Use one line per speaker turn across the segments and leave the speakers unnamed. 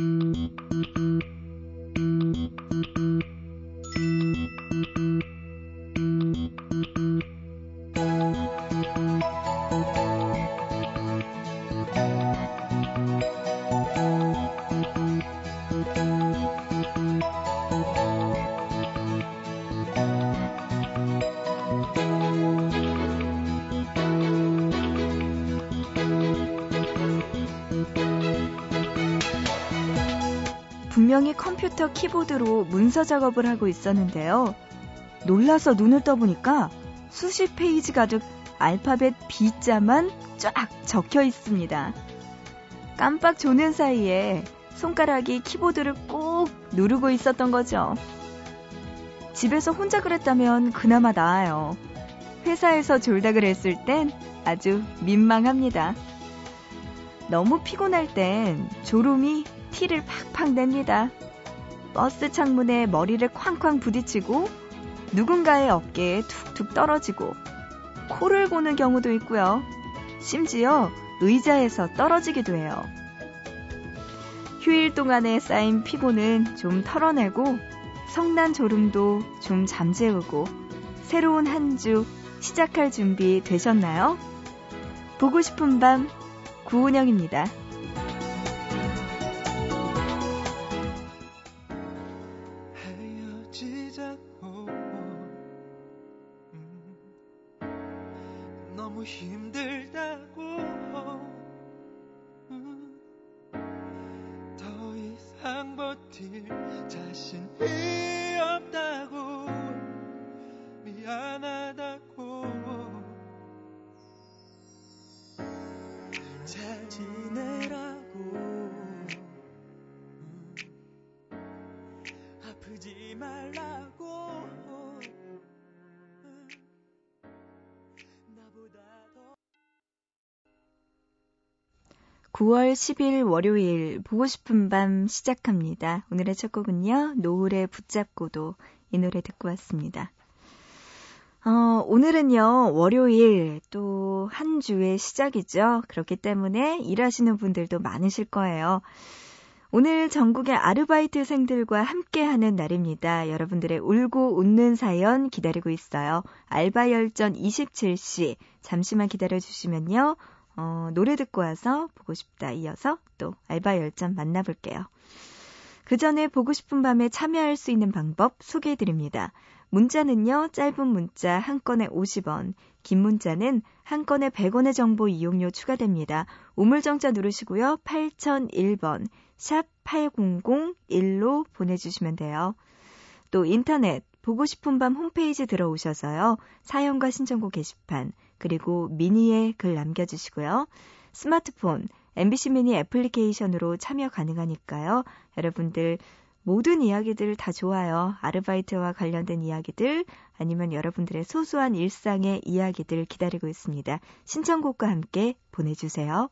うん。 컴퓨터 키보드로 문서 작업을 하고 있었는데요. 놀라서 눈을 떠보니까 수십 페이지 가득 알파벳 B자만 쫙 적혀 있습니다. 깜빡 조는 사이에 손가락이 키보드를 꾹 누르고 있었던 거죠. 집에서 혼자 그랬다면 그나마 나아요. 회사에서 졸다 그랬을 땐 아주 민망합니다. 너무 피곤할 땐 졸음이 티를 팍팍 냅니다. 버스 창문에 머리를 쾅쾅 부딪히고 누군가의 어깨에 툭툭 떨어지고 코를 고는 경우도 있고요. 심지어 의자에서 떨어지기도 해요. 휴일 동안에 쌓인 피곤은 좀 털어내고 성난 졸음도 좀 잠재우고 새로운 한 주 시작할 준비 되셨나요? 보고 싶은 밤 구은영입니다. 9월 10일 월요일 보고 싶은 밤 시작합니다. 오늘의 첫 곡은요. 노을에 붙잡고도 이 노래 듣고 왔습니다. 어, 오늘은요. 월요일 또 한 주의 시작이죠. 그렇기 때문에 일하시는 분들도 많으실 거예요. 오늘 전국의 아르바이트생들과 함께하는 날입니다. 여러분들의 울고 웃는 사연 기다리고 있어요. 알바열전 27시 잠시만 기다려주시면요. 어, 노래 듣고 와서 보고 싶다 이어서 또 알바 열전 만나볼게요. 그 전에 보고 싶은 밤에 참여할 수 있는 방법 소개해 드립니다. 문자는요, 짧은 문자 한 건에 50원, 긴 문자는 한 건에 100원의 정보 이용료 추가됩니다. 우물정자 누르시고요, 8001번, 샵 8001로 보내주시면 돼요. 또 인터넷, 보고 싶은 밤 홈페이지 들어오셔서요, 사연과 신청곡 게시판, 그리고 미니에 글 남겨주시고요. 스마트폰, MBC 미니 애플리케이션으로 참여 가능하니까요. 여러분들 모든 이야기들 다 좋아요. 아르바이트와 관련된 이야기들 아니면 여러분들의 소소한 일상의 이야기들 기다리고 있습니다. 신청곡과 함께 보내주세요.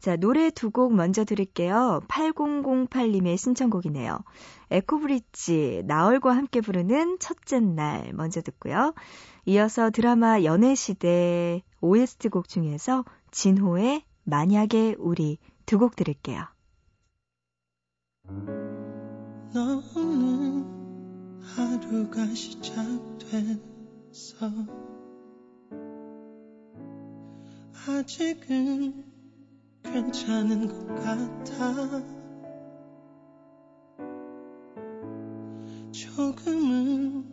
자, 노래 두 곡 먼저 드릴게요. 8008님의 신청곡이네요. 에코브리지, 나얼과 함께 부르는 첫째 날 먼저 듣고요. 이어서 드라마 연애시대 OST 곡 중에서 진호의 만약에 우리 두 곡 들을게요. 너는 하루가 시작됐어 아직은 괜찮은 것 같아 조금은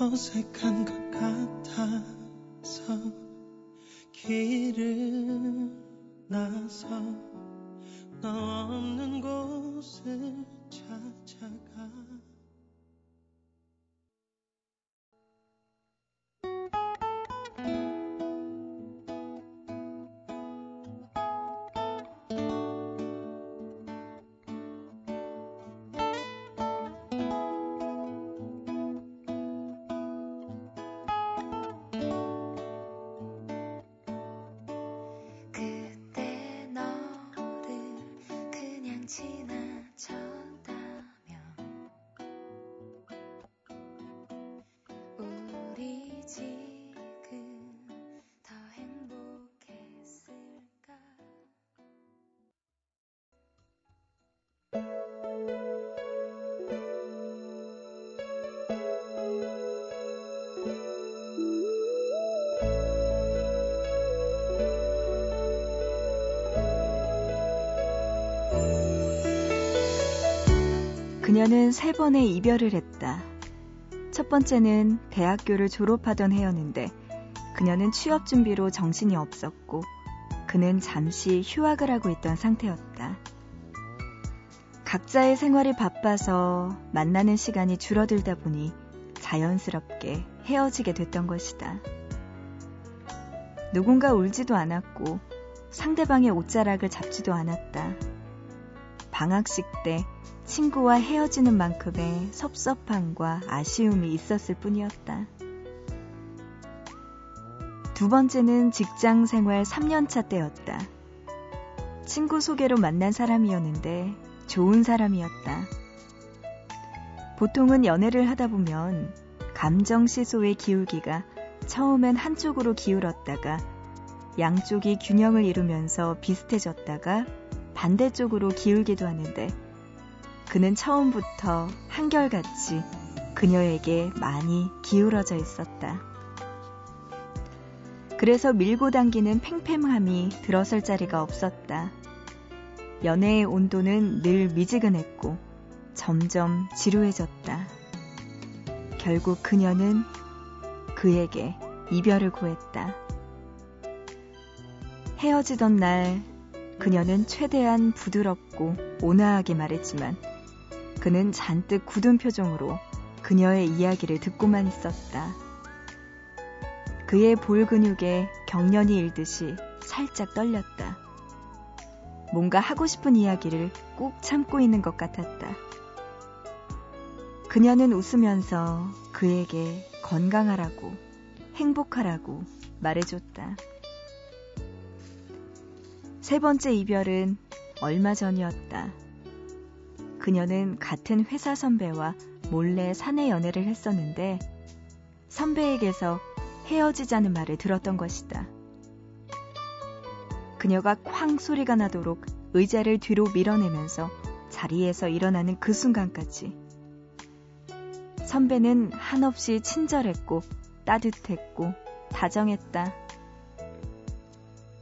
어색한 것 같아서 길을 나서 너 없는 곳을 찾아가 그녀는 세 번의 이별을 했다. 첫 번째는 대학교를 졸업하던 해였는데 그녀는 취업 준비로 정신이 없었고 그는 잠시 휴학을 하고 있던 상태였다. 각자의 생활이 바빠서 만나는 시간이 줄어들다 보니 자연스럽게 헤어지게 됐던 것이다. 누군가 울지도 않았고 상대방의 옷자락을 잡지도 않았다. 방학식 때 친구와 헤어지는 만큼의 섭섭함과 아쉬움이 있었을 뿐이었다. 두 번째는 직장 생활 3년차 때였다. 친구 소개로 만난 사람이었는데 좋은 사람이었다. 보통은 연애를 하다 보면 감정 시소의 기울기가 처음엔 한쪽으로 기울었다가 양쪽이 균형을 이루면서 비슷해졌다가 반대쪽으로 기울기도 하는데 그는 처음부터 한결같이 그녀에게 많이 기울어져 있었다. 그래서 밀고 당기는 팽팽함이 들어설 자리가 없었다. 연애의 온도는 늘 미지근했고 점점 지루해졌다. 결국 그녀는 그에게 이별을 구했다. 헤어지던 날 그녀는 최대한 부드럽고 온화하게 말했지만 그는 잔뜩 굳은 표정으로 그녀의 이야기를 듣고만 있었다. 그의 볼 근육에 경련이 일듯이 살짝 떨렸다. 뭔가 하고 싶은 이야기를 꾹 참고 있는 것 같았다. 그녀는 웃으면서 그에게 건강하라고, 행복하라고 말해줬다. 세 번째 이별은 얼마 전이었다. 그녀는 같은 회사 선배와 몰래 사내 연애를 했었는데 선배에게서 헤어지자는 말을 들었던 것이다. 그녀가 쾅 소리가 나도록 의자를 뒤로 밀어내면서 자리에서 일어나는 그 순간까지 선배는 한없이 친절했고 따뜻했고 다정했다.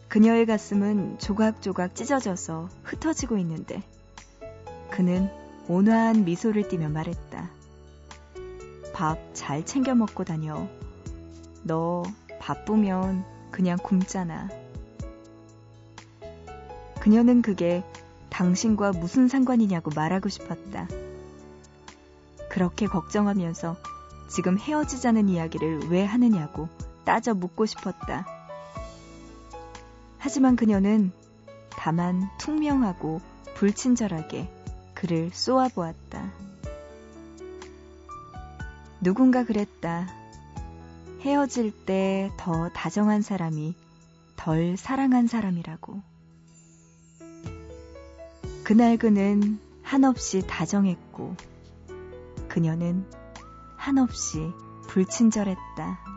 그녀의 가슴은 조각조각 찢어져서 흩어지고 있는데 그는 온화한 미소를 띠며 말했다. 밥 잘 챙겨 먹고 다녀. 너 바쁘면 그냥 굶잖아. 그녀는 그게 당신과 무슨 상관이냐고 말하고 싶었다. 그렇게 걱정하면서 지금 헤어지자는 이야기를 왜 하느냐고 따져 묻고 싶었다. 하지만 그녀는 다만 퉁명하고 불친절하게 그를 쏘아보았다. 누군가 그랬다. 헤어질 때 더 다정한 사람이 덜 사랑한 사람이라고. 그날 그는 한없이 다정했고, 그녀는 한없이 불친절했다.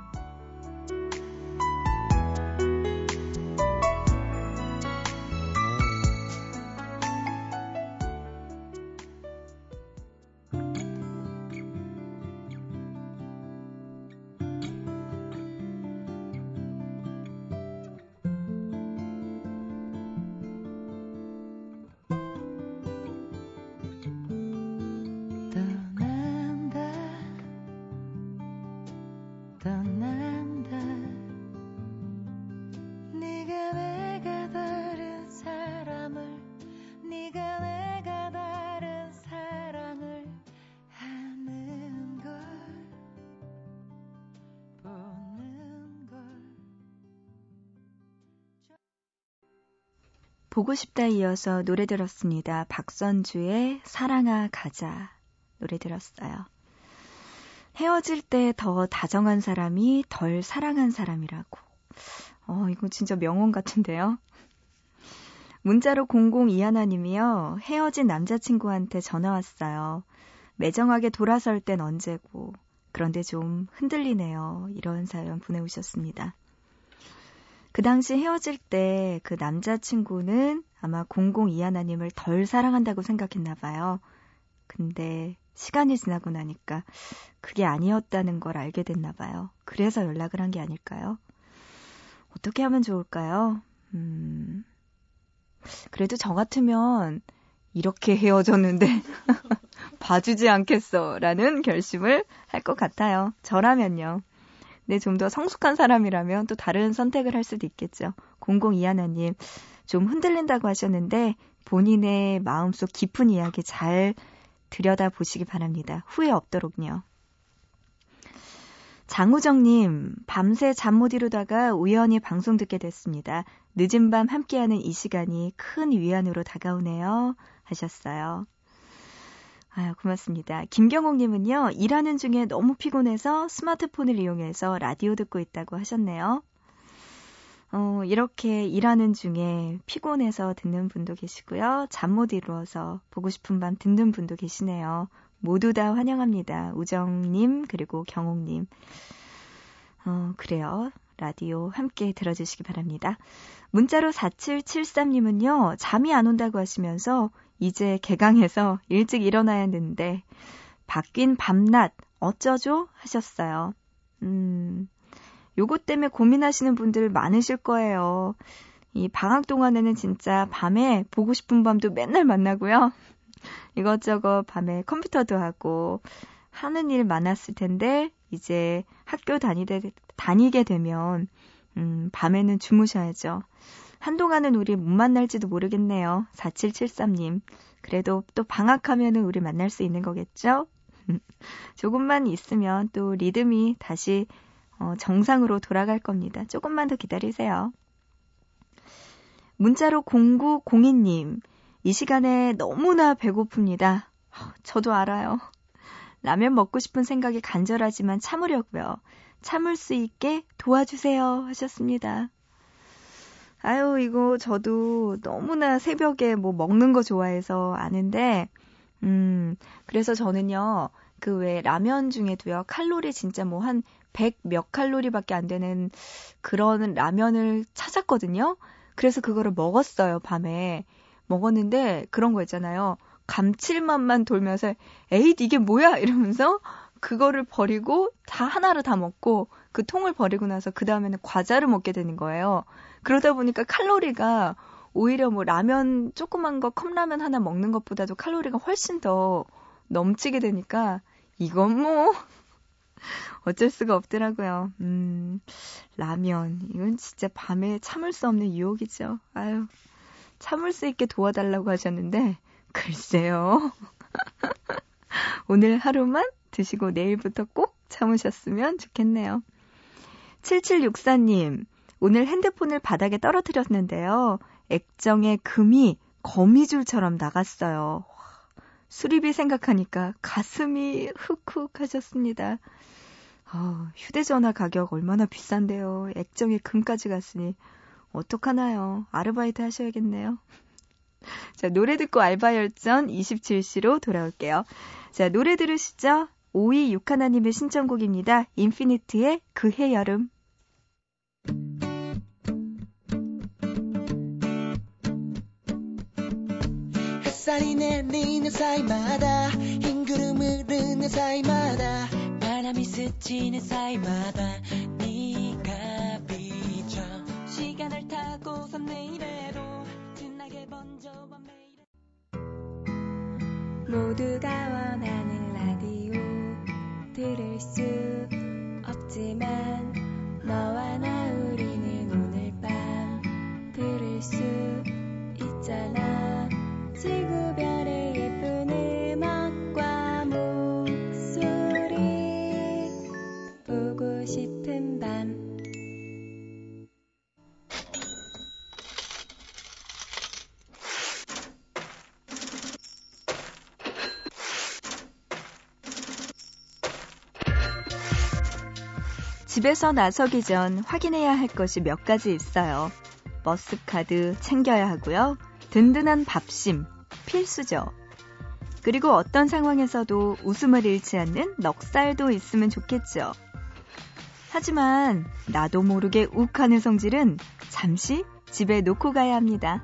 보고 싶다 이어서 노래 들었습니다. 박선주의 사랑아 가자 노래 들었어요. 헤어질 때 더 다정한 사람이 덜 사랑한 사람이라고. 어, 이거 진짜 명언 같은데요? 문자로 002하나님이요. 헤어진 남자친구한테 전화 왔어요. 매정하게 돌아설 땐 언제고. 그런데 좀 흔들리네요. 이런 사연 보내오셨습니다. 그 당시 헤어질 때 그 남자친구는 아마 002 하나님을 덜 사랑한다고 생각했나 봐요. 근데 시간이 지나고 나니까 그게 아니었다는 걸 알게 됐나 봐요. 그래서 연락을 한 게 아닐까요? 어떻게 하면 좋을까요? 음, 그래도 저 같으면 이렇게 헤어졌는데 봐주지 않겠어. 라는 결심을 할 것 같아요. 저라면요. 네, 좀 더 성숙한 사람이라면 또 다른 선택을 할 수도 있겠죠. 0021님, 좀 흔들린다고 하셨는데 본인의 마음속 깊은 이야기 잘 들여다 보시기 바랍니다. 후회 없도록요. 장우정님, 밤새 잠 못 이루다가 우연히 방송 듣게 됐습니다. 늦은 밤 함께하는 이 시간이 큰 위안으로 다가오네요. 하셨어요. 아유, 고맙습니다. 김경옥님은요, 일하는 중에 너무 피곤해서 스마트폰을 이용해서 라디오 듣고 있다고 하셨네요. 어, 이렇게 일하는 중에 피곤해서 듣는 분도 계시고요. 잠 못 이루어서 보고 싶은 밤 듣는 분도 계시네요. 모두 다 환영합니다. 우정님, 그리고 경옥님. 어, 그래요. 라디오 함께 들어주시기 바랍니다. 문자로 4773님은요, 잠이 안 온다고 하시면서 이제 개강해서 일찍 일어나야 하는데, 바뀐 밤낮 어쩌죠? 하셨어요. 음, 요것 때문에 고민하시는 분들 많으실 거예요. 이 방학 동안에는 진짜 밤에 보고 싶은 밤도 맨날 만나고요. 이것저것 밤에 컴퓨터도 하고 하는 일 많았을 텐데 이제 학교 다니게 되면 음, 밤에는 주무셔야죠. 한동안은 우리 못 만날지도 모르겠네요. 4773님. 그래도 또 방학하면은 우리 만날 수 있는 거겠죠? 조금만 있으면 또 리듬이 다시 어, 정상으로 돌아갈 겁니다. 조금만 더 기다리세요. 문자로 0902님, 이 시간에 너무나 배고픕니다. 저도 알아요. 라면 먹고 싶은 생각이 간절하지만 참으려고요. 참을 수 있게 도와주세요 하셨습니다. 아유, 이거 저도 너무나 새벽에 뭐 먹는 거 좋아해서 아는데, 음, 그래서 저는요, 그왜 라면 중에도요, 칼로리 진짜 뭐 한 100 몇 칼로리밖에 안 되는 그런 라면을 찾았거든요. 그래서 그거를 먹었어요, 밤에. 먹었는데 그런 거 있잖아요. 감칠맛만 돌면서 에잇 이게 뭐야 이러면서 그거를 버리고 다 하나를 다 먹고 그 통을 버리고 나서 그 다음에는 과자를 먹게 되는 거예요. 그러다 보니까 칼로리가 오히려 뭐 라면 조그만 거 컵라면 하나 먹는 것보다도 칼로리가 훨씬 더 넘치게 되니까 이건 뭐 어쩔 수가 없더라고요. 음, 라면. 이건 진짜 밤에 참을 수 없는 유혹이죠. 아유, 참을 수 있게 도와달라고 하셨는데, 글쎄요. 오늘 하루만 드시고 내일부터 꼭 참으셨으면 좋겠네요. 7764님, 오늘 핸드폰을 바닥에 떨어뜨렸는데요. 액정의 금이 거미줄처럼 나갔어요. 수리비 생각하니까 가슴이 흑흑 하셨습니다. 어, 휴대전화 가격 얼마나 비싼데요. 액정에 금까지 갔으니 어떡하나요? 아르바이트 하셔야겠네요. 자, 노래 듣고 알바 열전 27시로 돌아올게요. 자, 노래 들으시죠? 5261님의 신청곡입니다. 인피니트의 그해 여름. 햇살이 내리는 사이마다. 흰 구름 흐르는 사이마다. 바람이 스치는 사이마다. 네가 비춰. 시간을 타고선 내일에로 진하게 번져와 매일. 모두가 원하는 라디오 들을 수 없지만 너와 나 우리는 오늘 밤 들을 수 집에서 나서기 전 확인해야 할 것이 몇 가지 있어요. 버스카드 챙겨야 하고요. 든든한 밥심 필수죠. 그리고 어떤 상황에서도 웃음을 잃지 않는 넉살도 있으면 좋겠죠. 하지만 나도 모르게 욱하는 성질은 잠시 집에 놓고 가야 합니다.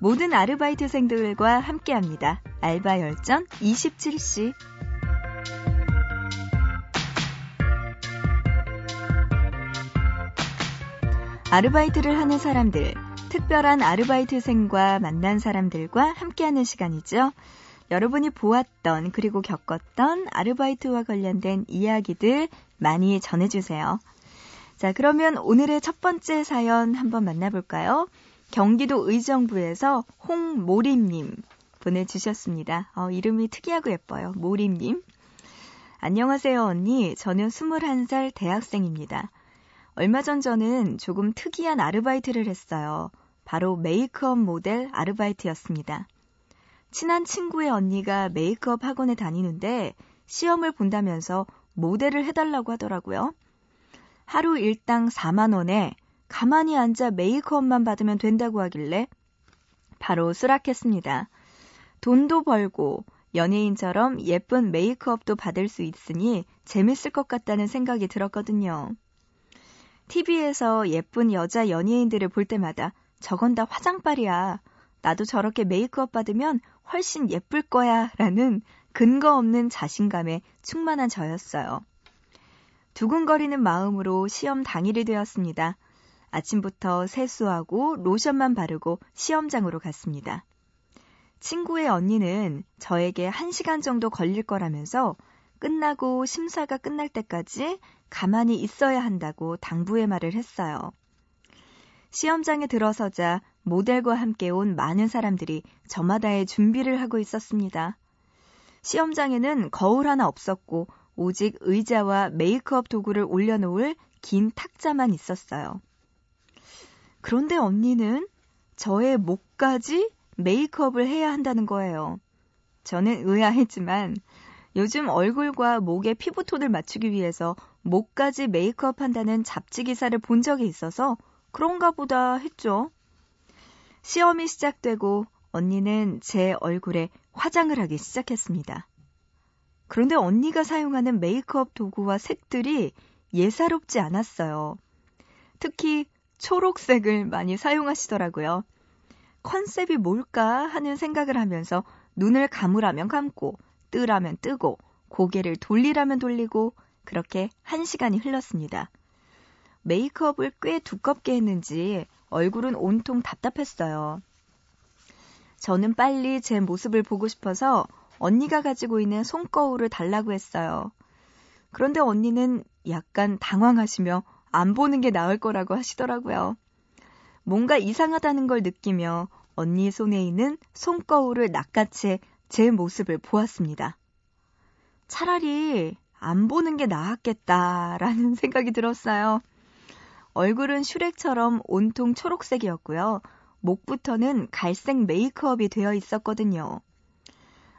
모든 아르바이트생들과 함께 합니다. 알바 열전 27시. 아르바이트를 하는 사람들, 특별한 아르바이트생과 만난 사람들과 함께하는 시간이죠. 여러분이 보았던 그리고 겪었던 아르바이트와 관련된 이야기들 많이 전해주세요. 자, 그러면 오늘의 첫 번째 사연 한번 만나볼까요? 경기도 의정부에서 홍모림님 보내주셨습니다. 어, 이름이 특이하고 예뻐요. 모림님. 안녕하세요, 언니. 저는 21살 대학생입니다. 얼마 전 저는 조금 특이한 아르바이트를 했어요. 바로 메이크업 모델 아르바이트였습니다. 친한 친구의 언니가 메이크업 학원에 다니는데 시험을 본다면서 모델을 해달라고 하더라고요. 하루 일당 4만원에 가만히 앉아 메이크업만 받으면 된다고 하길래 바로 수락했습니다. 돈도 벌고 연예인처럼 예쁜 메이크업도 받을 수 있으니 재밌을 것 같다는 생각이 들었거든요. TV에서 예쁜 여자 연예인들을 볼 때마다 저건 다 화장빨이야. 나도 저렇게 메이크업 받으면 훨씬 예쁠 거야. 라는 근거 없는 자신감에 충만한 저였어요. 두근거리는 마음으로 시험 당일이 되었습니다. 아침부터 세수하고 로션만 바르고 시험장으로 갔습니다. 친구의 언니는 저에게 1시간 정도 걸릴 거라면서 끝나고 심사가 끝날 때까지 가만히 있어야 한다고 당부의 말을 했어요. 시험장에 들어서자 모델과 함께 온 많은 사람들이 저마다의 준비를 하고 있었습니다. 시험장에는 거울 하나 없었고 오직 의자와 메이크업 도구를 올려놓을 긴 탁자만 있었어요. 그런데 언니는 저의 목까지 메이크업을 해야 한다는 거예요. 저는 의아했지만 요즘 얼굴과 목의 피부톤을 맞추기 위해서 목까지 메이크업 한다는 잡지 기사를 본 적이 있어서 그런가 보다 했죠. 시험이 시작되고 언니는 제 얼굴에 화장을 하기 시작했습니다. 그런데 언니가 사용하는 메이크업 도구와 색들이 예사롭지 않았어요. 특히 초록색을 많이 사용하시더라고요. 컨셉이 뭘까 하는 생각을 하면서 눈을 감으라면 감고 뜨라면 뜨고 고개를 돌리라면 돌리고 그렇게 한 시간이 흘렀습니다. 메이크업을 꽤 두껍게 했는지 얼굴은 온통 답답했어요. 저는 빨리 제 모습을 보고 싶어서 언니가 가지고 있는 손거울을 달라고 했어요. 그런데 언니는 약간 당황하시며 안 보는 게 나을 거라고 하시더라고요. 뭔가 이상하다는 걸 느끼며 언니 손에 있는 손거울을 낚아채 제 모습을 보았습니다. 차라리 안 보는 게 나았겠다라는 생각이 들었어요. 얼굴은 슈렉처럼 온통 초록색이었고요. 목부터는 갈색 메이크업이 되어 있었거든요.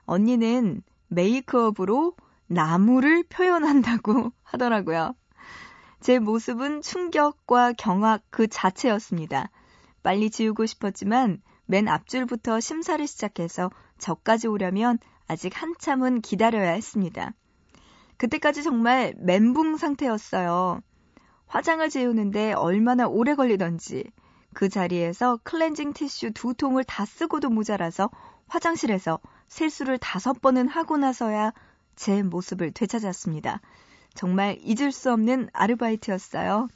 언니는 메이크업으로 나무를 표현한다고 하더라고요. 제 모습은 충격과 경악 그 자체였습니다. 빨리 지우고 싶었지만 맨 앞줄부터 심사를 시작해서 저까지 오려면 아직 한참은 기다려야 했습니다. 그때까지 정말 멘붕 상태였어요. 화장을 지우는데 얼마나 오래 걸리던지 그 자리에서 클렌징 티슈 두 통을 다 쓰고도 모자라서 화장실에서 실수를 다섯 번은 하고 나서야 제 모습을 되찾았습니다. 정말 잊을 수 없는 아르바이트였어요.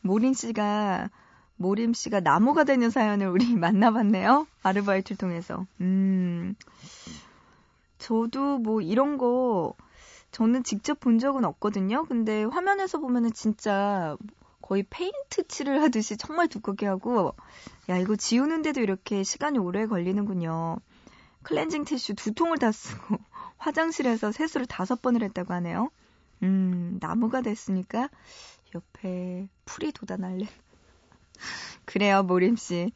모린 씨가 모림 씨가 나무가 되는 사연을 우리 만나봤네요. 아르바이트를 통해서. 음. 저도 뭐 이런 거 저는 직접 본 적은 없거든요. 근데 화면에서 보면은 진짜 거의 페인트 칠을 하듯이 정말 두껍게 하고 야 이거 지우는데도 이렇게 시간이 오래 걸리는군요. 클렌징 티슈 두 통을 다 쓰고 화장실에서 세수를 다섯 번을 했다고 하네요. 음 나무가 됐으니까 옆에 풀이 돋아날래. 그래요 모림 씨.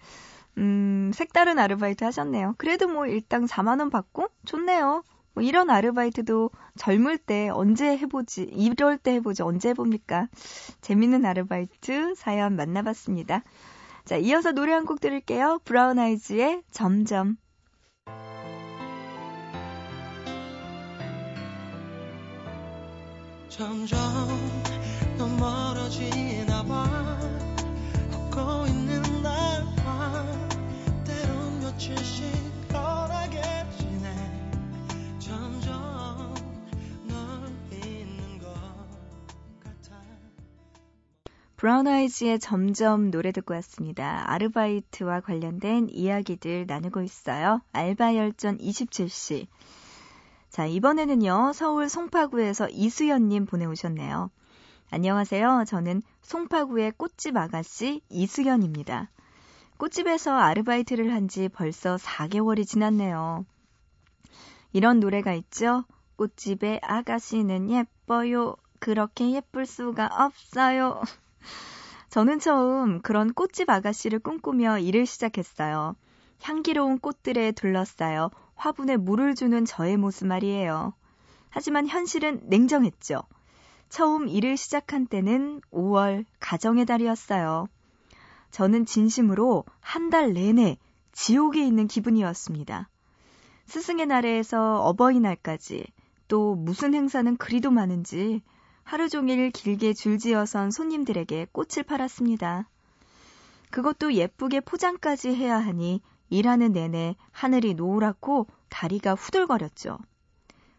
음 색다른 아르바이트 하셨네요. 그래도 뭐 일당 4만 원 받고 좋네요. 뭐 이런 아르바이트도 젊을 때 언제 해보지, 이럴 때 해보지, 언제 해봅니까? 재밌는 아르바이트 사연 만나봤습니다. 자, 이어서 노래 한 곡 들을게요. 브라운 아이즈의 점점. 점점 너 멀어지나 브라운 아이즈의 점점 노래 듣고 왔습니다. 아르바이트와 관련된 이야기들 나누고 있어요. 알바 열전 27시. 자, 이번에는요, 서울 송파구에서 이수연님 보내오셨네요. 안녕하세요. 저는 송파구의 꽃집 아가씨 이수연입니다. 꽃집에서 아르바이트를 한 지 벌써 4개월이 지났네요. 이런 노래가 있죠? 꽃집의 아가씨는 예뻐요. 그렇게 예쁠 수가 없어요. 저는 처음 그런 꽃집 아가씨를 꿈꾸며 일을 시작했어요. 향기로운 꽃들에 둘러싸여 화분에 물을 주는 저의 모습 말이에요. 하지만 현실은 냉정했죠. 처음 일을 시작한 때는 5월 가정의 달이었어요. 저는 진심으로 한 달 내내 지옥에 있는 기분이었습니다. 스승의 날에서 어버이날까지 또 무슨 행사는 그리도 많은지 하루 종일 길게 줄지어선 손님들에게 꽃을 팔았습니다. 그것도 예쁘게 포장까지 해야 하니 일하는 내내 하늘이 노랗고 다리가 후들거렸죠.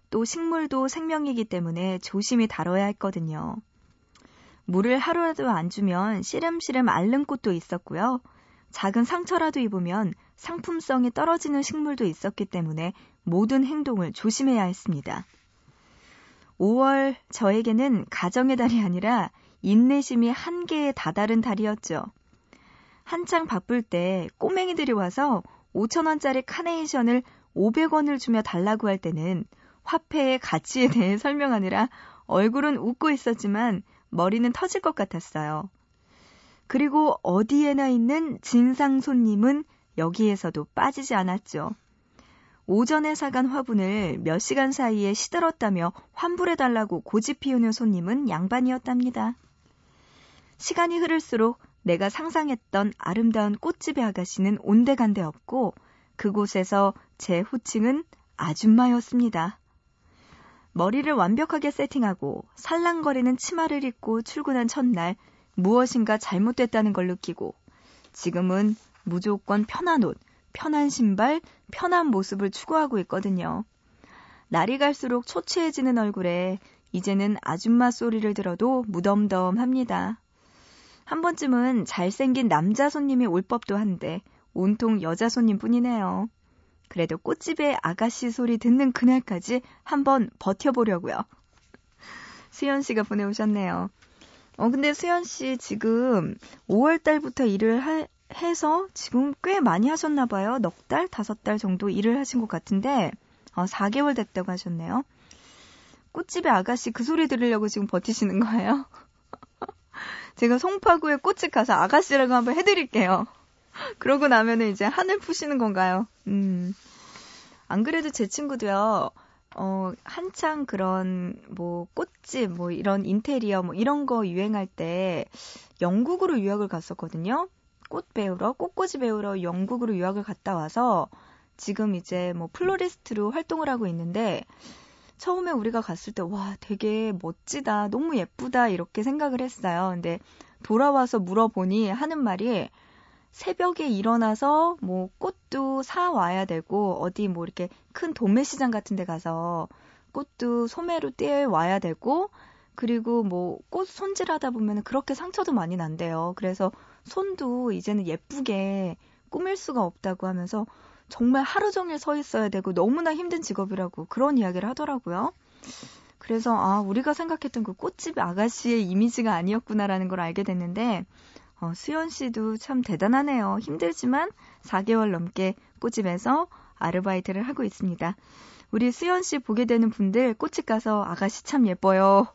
또 식물도 생명이기 때문에 조심히 다뤄야 했거든요. 물을 하루라도 안 주면 씨름씨름 앓는 꽃도 있었고요. 작은 상처라도 입으면 상품성이 떨어지는 식물도 있었기 때문에 모든 행동을 조심해야 했습니다. 5월 저에게는 가정의 달이 아니라 인내심이 한계에 다다른 달이었죠. 한창 바쁠 때 꼬맹이들이 와서 5천원짜리 카네이션을 500원을 주며 달라고 할 때는 화폐의 가치에 대해 설명하느라 얼굴은 웃고 있었지만 머리는 터질 것 같았어요. 그리고 어디에나 있는 진상 손님은 여기에서도 빠지지 않았죠. 오전에 사간 화분을 몇 시간 사이에 시들었다며 환불해달라고 고집 피우는 손님은 양반이었답니다. 시간이 흐를수록 내가 상상했던 아름다운 꽃집의 아가씨는 온데간데 없고 그곳에서 제 호칭은 아줌마였습니다. 머리를 완벽하게 세팅하고 살랑거리는 치마를 입고 출근한 첫날 무엇인가 잘못됐다는 걸 느끼고 지금은 무조건 편한 옷, 편한 신발, 편한 모습을 추구하고 있거든요. 날이 갈수록 초췌해지는 얼굴에 이제는 아줌마 소리를 들어도 무덤덤합니다. 한 번쯤은 잘생긴 남자 손님이 올 법도 한데 온통 여자 손님뿐이네요. 그래도 꽃집의 아가씨 소리 듣는 그날까지 한번 버텨보려고요. 수연 씨가 보내오셨네요. 어, 근데 수연 씨 지금 5월 달부터 일을 하, 해서 지금 꽤 많이 하셨나 봐요. 넉 달, 다섯 달 정도 일을 하신 것 같은데 어, 4개월 됐다고 하셨네요. 꽃집의 아가씨 그 소리 들으려고 지금 버티시는 거예요? 제가 송파구에 꽃집 가서 아가씨라고 한번 해드릴게요. 그러고 나면은 이제 하늘 푸시는 건가요? 음. 안 그래도 제 친구도요, 어, 한창 그런, 뭐, 꽃집, 뭐, 이런 인테리어, 뭐, 이런 거 유행할 때, 영국으로 유학을 갔었거든요. 꽃 배우러, 꽃꽂이 배우러 영국으로 유학을 갔다 와서 지금 이제 뭐 플로리스트로 활동을 하고 있는데 처음에 우리가 갔을 때 와, 되게 멋지다. 너무 예쁘다. 이렇게 생각을 했어요. 근데 돌아와서 물어보니 하는 말이 새벽에 일어나서 뭐 꽃도 사 와야 되고 어디 뭐 이렇게 큰 도매시장 같은 데 가서 꽃도 소매로 떼어 와야 되고 그리고 뭐 꽃 손질하다 보면 그렇게 상처도 많이 난대요. 그래서 손도 이제는 예쁘게 꾸밀 수가 없다고 하면서 정말 하루 종일 서 있어야 되고 너무나 힘든 직업이라고 그런 이야기를 하더라고요. 그래서 아 우리가 생각했던 그 꽃집 아가씨의 이미지가 아니었구나라는 걸 알게 됐는데 어, 수연 씨도 참 대단하네요. 힘들지만 4개월 넘게 꽃집에서 아르바이트를 하고 있습니다. 우리 수연 씨 보게 되는 분들 꽃집 가서 아가씨 참 예뻐요.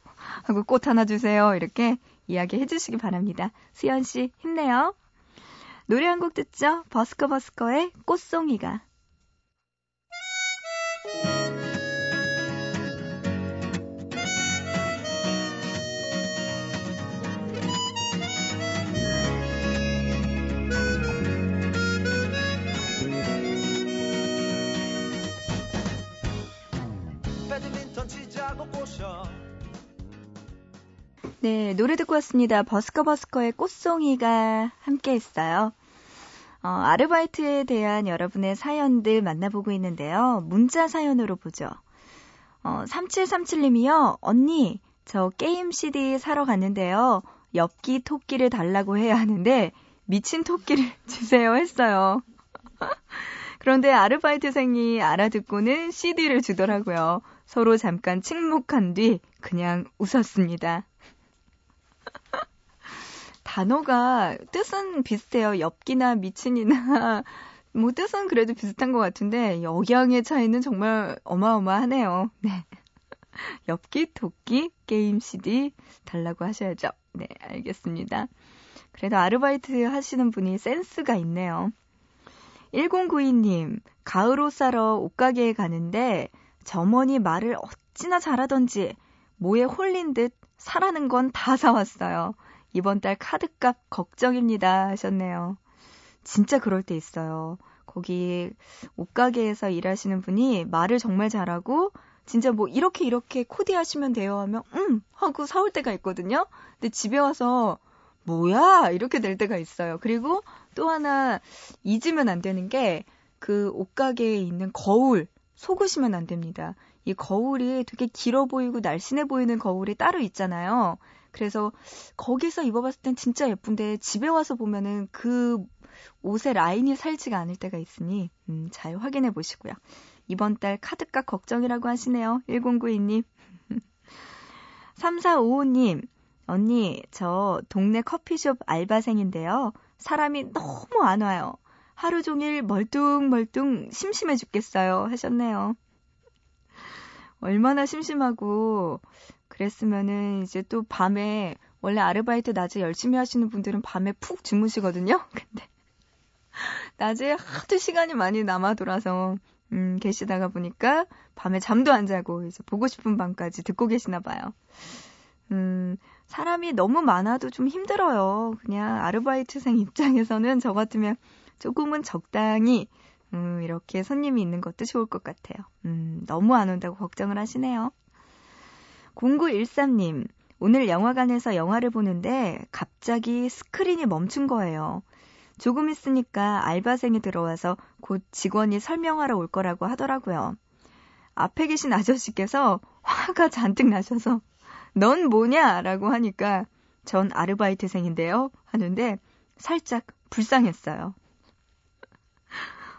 하고 꽃 하나 주세요. 이렇게 이야기 해 주시기 바랍니다. 수연 씨 힘내요. 노래 한 곡 듣죠? 버스커 버스커의 꽃송이가. 네, 노래 듣고 왔습니다. 버스커 버스커의 꽃송이가 함께 했어요. 어, 아르바이트에 대한 여러분의 사연들 만나보고 있는데요. 문자 사연으로 보죠. 어, 3737님이요. 언니, 저 게임 CD 사러 갔는데요. 엽기 토끼를 달라고 해야 하는데 미친 토끼를 주세요 했어요. 그런데 아르바이트생이 알아듣고는 CD를 주더라고요. 서로 잠깐 침묵한 뒤 그냥 웃었습니다. 단어가 뜻은 비슷해요. 엽기나 미친이나 뭐 뜻은 그래도 비슷한 것 같은데 역양의 차이는 정말 어마어마하네요. 네. 엽기, 토끼, 게임 CD 달라고 하셔야죠. 네, 알겠습니다. 그래도 아르바이트 하시는 분이 센스가 있네요. 1092님, 가을 옷 사러 옷가게에 가는데 점원이 말을 어찌나 잘하던지 뭐에 홀린 듯 사라는 건 다 사왔어요. 이번 달 카드값 걱정입니다 하셨네요. 진짜 그럴 때 있어요. 거기 옷가게에서 일하시는 분이 말을 정말 잘하고 진짜 뭐 이렇게 이렇게 코디하시면 돼요 하면 음 하고 사올 때가 있거든요. 근데 집에 와서 뭐야 이렇게 될 때가 있어요. 그리고 또 하나 잊으면 안 되는 게 그 옷가게에 있는 거울 속으시면 안 됩니다. 이 거울이 되게 길어 보이고 날씬해 보이는 거울이 따로 있잖아요. 그래서 거기서 입어봤을 땐 진짜 예쁜데 집에 와서 보면은 그 옷의 라인이 살지가 않을 때가 있으니 음, 잘 확인해 보시고요. 이번 달 카드값 걱정이라고 하시네요. 1092님. 3455님, 언니, 저 동네 커피숍 알바생인데요. 사람이 너무 안 와요. 하루 종일 멀뚱멀뚱 심심해 죽겠어요. 하셨네요. 얼마나 심심하고 그랬으면은 이제 또 밤에 원래 아르바이트 낮에 열심히 하시는 분들은 밤에 푹 주무시거든요. 근데 낮에 하도 시간이 많이 남아 돌아서 음, 계시다가 보니까 밤에 잠도 안 자고 이제 보고 싶은 밤까지 듣고 계시나 봐요. 음, 사람이 너무 많아도 좀 힘들어요. 그냥 아르바이트생 입장에서는 저 같으면 조금은 적당히 음, 이렇게 손님이 있는 것도 좋을 것 같아요. 음, 너무 안 온다고 걱정을 하시네요. 0913님, 오늘 영화관에서 영화를 보는데 갑자기 스크린이 멈춘 거예요. 조금 있으니까 알바생이 들어와서 곧 직원이 설명하러 올 거라고 하더라고요. 앞에 계신 아저씨께서 화가 잔뜩 나셔서 넌 뭐냐? 라고 하니까 전 아르바이트생인데요. 하는데 살짝 불쌍했어요.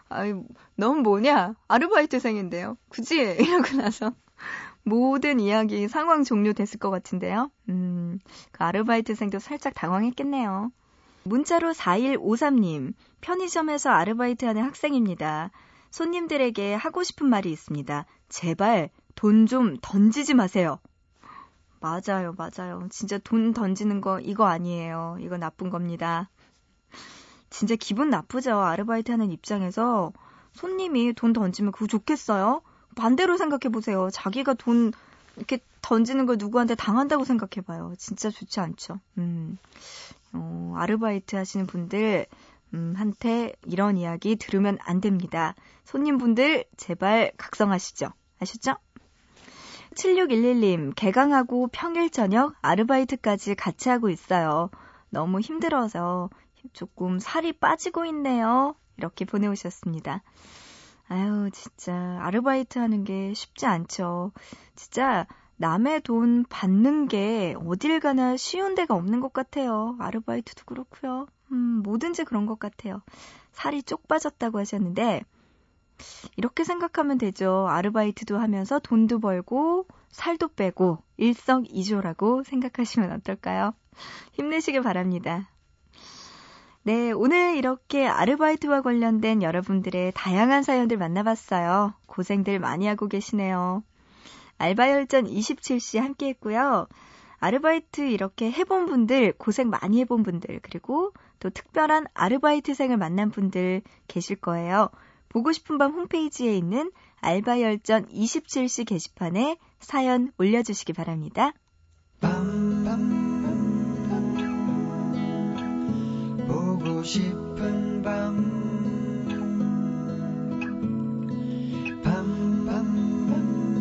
아이, 넌 뭐냐? 아르바이트생인데요. 굳이? 이러고 나서 모든 이야기 상황 종료됐을 것 같은데요. 음, 그 아르바이트생도 살짝 당황했겠네요. 문자로 4153님, 편의점에서 아르바이트하는 학생입니다. 손님들에게 하고 싶은 말이 있습니다. 제발 돈 좀 던지지 마세요. 맞아요, 맞아요. 진짜 돈 던지는 거 이거 아니에요. 이거 나쁜 겁니다. 진짜 기분 나쁘죠. 아르바이트 하는 입장에서 손님이 돈 던지면 그거 좋겠어요? 반대로 생각해 보세요. 자기가 돈 이렇게 던지는 걸 누구한테 당한다고 생각해 봐요. 진짜 좋지 않죠. 음. 어, 아르바이트 하시는 분들 음, 한테 이런 이야기 들으면 안 됩니다. 손님분들 제발 각성하시죠. 아셨죠? 7611님, 개강하고 평일 저녁 아르바이트까지 같이 하고 있어요. 너무 힘들어서 조금 살이 빠지고 있네요. 이렇게 보내오셨습니다. 아유, 진짜, 아르바이트 하는 게 쉽지 않죠. 진짜, 남의 돈 받는 게 어딜 가나 쉬운 데가 없는 것 같아요. 아르바이트도 그렇고요. 음, 뭐든지 그런 것 같아요. 살이 쪽 빠졌다고 하셨는데, 이렇게 생각하면 되죠. 아르바이트도 하면서 돈도 벌고, 살도 빼고, 일석이조라고 생각하시면 어떨까요? 힘내시길 바랍니다. 네, 오늘 이렇게 아르바이트와 관련된 여러분들의 다양한 사연들 만나봤어요. 고생들 많이 하고 계시네요. 알바열전 27시 함께 했고요. 아르바이트 이렇게 해본 분들, 고생 많이 해본 분들, 그리고 또 특별한 아르바이트생을 만난 분들 계실 거예요. 보고 싶은 밤 홈페이지에 있는 알바열전 27시 게시판에 사연 올려주시기 바랍니다. 싶은 밤. 밤 밤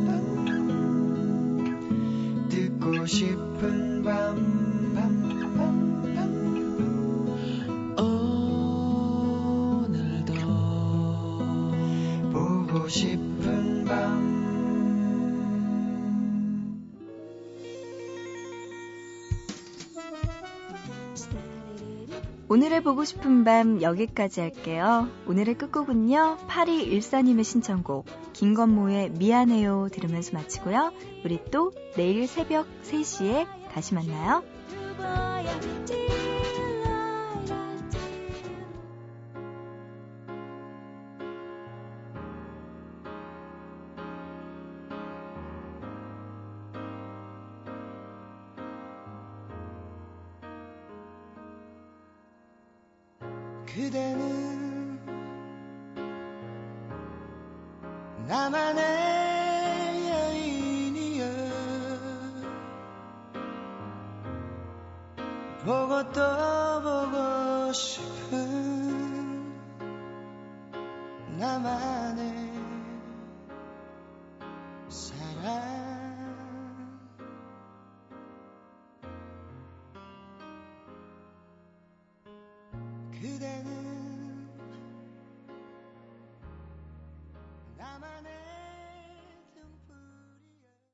밤 듣고 싶은 밤 밤밤밤. 오늘도 보고 싶은 밤
오늘의 보고 싶은 밤 여기까지 할게요. 오늘의 끝곡은요. 8214님의 신청곡 김건모의 미안해요 들으면서 마치고요. 우리 또 내일 새벽 3시에 다시 만나요.